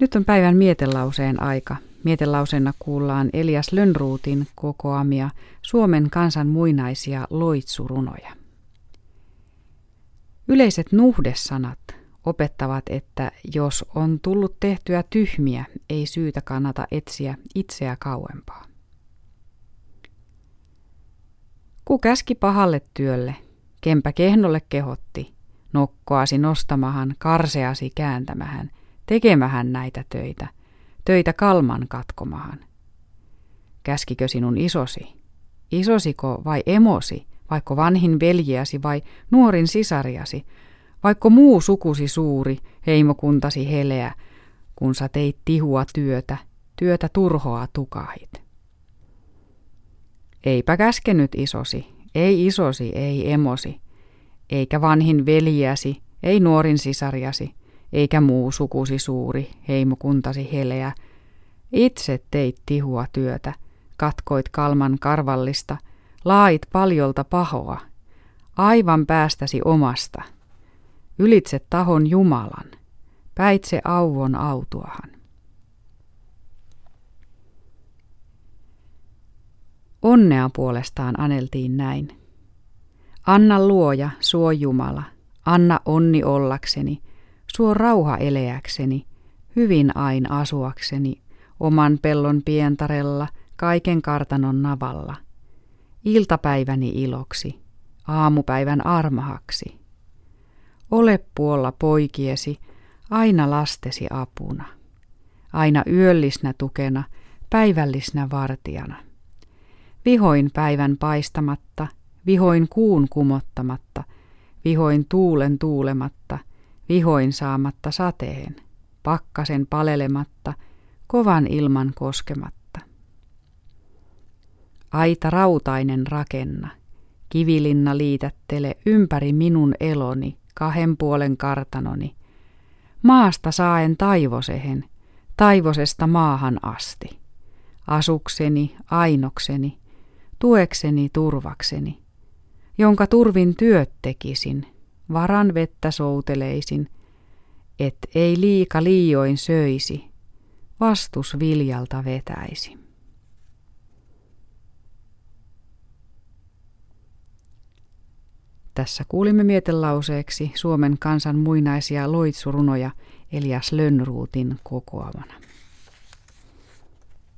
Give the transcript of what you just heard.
Nyt on päivän mietelauseen aika. Mietelauseena kuullaan Elias Lönnruutin kokoamia Suomen kansan muinaisia loitsurunoja. Yleiset nuhdesanat opettavat, että jos on tullut tehtyä tyhmiä, ei syytä kannata etsiä itseä kauempaa. Ku käski pahalle työlle, kempä kehnolle kehotti, nokkoasi nostamahan, karseasi kääntämähän, tekemähän näitä töitä, töitä kalman katkomahan. Käskikö sinun isosi? Isosiko vai emosi, vaikka vanhin veljiäsi vai nuorin sisariasi, vaikka muu sukusi suuri, heimokuntasi heleä, kun sä teit tihua työtä, työtä turhoa tukahit. Eipä käskenyt isosi, ei isosi, ei emosi, eikä vanhin veljiäsi, ei nuorin sisariasi, eikä muu sukusi suuri, heimokuntasi heleä. Itse teit tihua työtä, katkoit kalman karvallista, laait paljolta pahoa, aivan päästäsi omasta. Ylitse tahon Jumalan, päitse auvon autuahan. Onnea puolestaan aneltiin näin. Anna luoja, suo Jumala, anna onni ollakseni, suo rauha eleäkseni, hyvin ain asuakseni, oman pellon pientarella, kaiken kartanon navalla. Iltapäiväni iloksi, aamupäivän armahaksi. Ole puolla poikiesi, aina lastesi apuna. Aina yöllisnä tukena, päivällisnä vartijana. Vihoin päivän paistamatta, vihoin kuun kumottamatta, vihoin tuulen tuulematta, vihoin saamatta sateen, pakkasen palelematta, kovan ilman koskematta. Aita rautainen rakenna, kivilinna liitättele ympäri minun eloni, kahden puolen kartanoni. Maasta saaen taivosehen, taivosesta maahan asti. Asukseni, ainokseni, tuekseni, turvakseni, jonka turvin työt tekisin, varan vettä souteleisin, et ei liika liioin söisi, vastus viljalta vetäisi. Tässä kuulimme mietelauseeksi Suomen kansan muinaisia loitsurunoja Elias Lönnruutin kokoamana.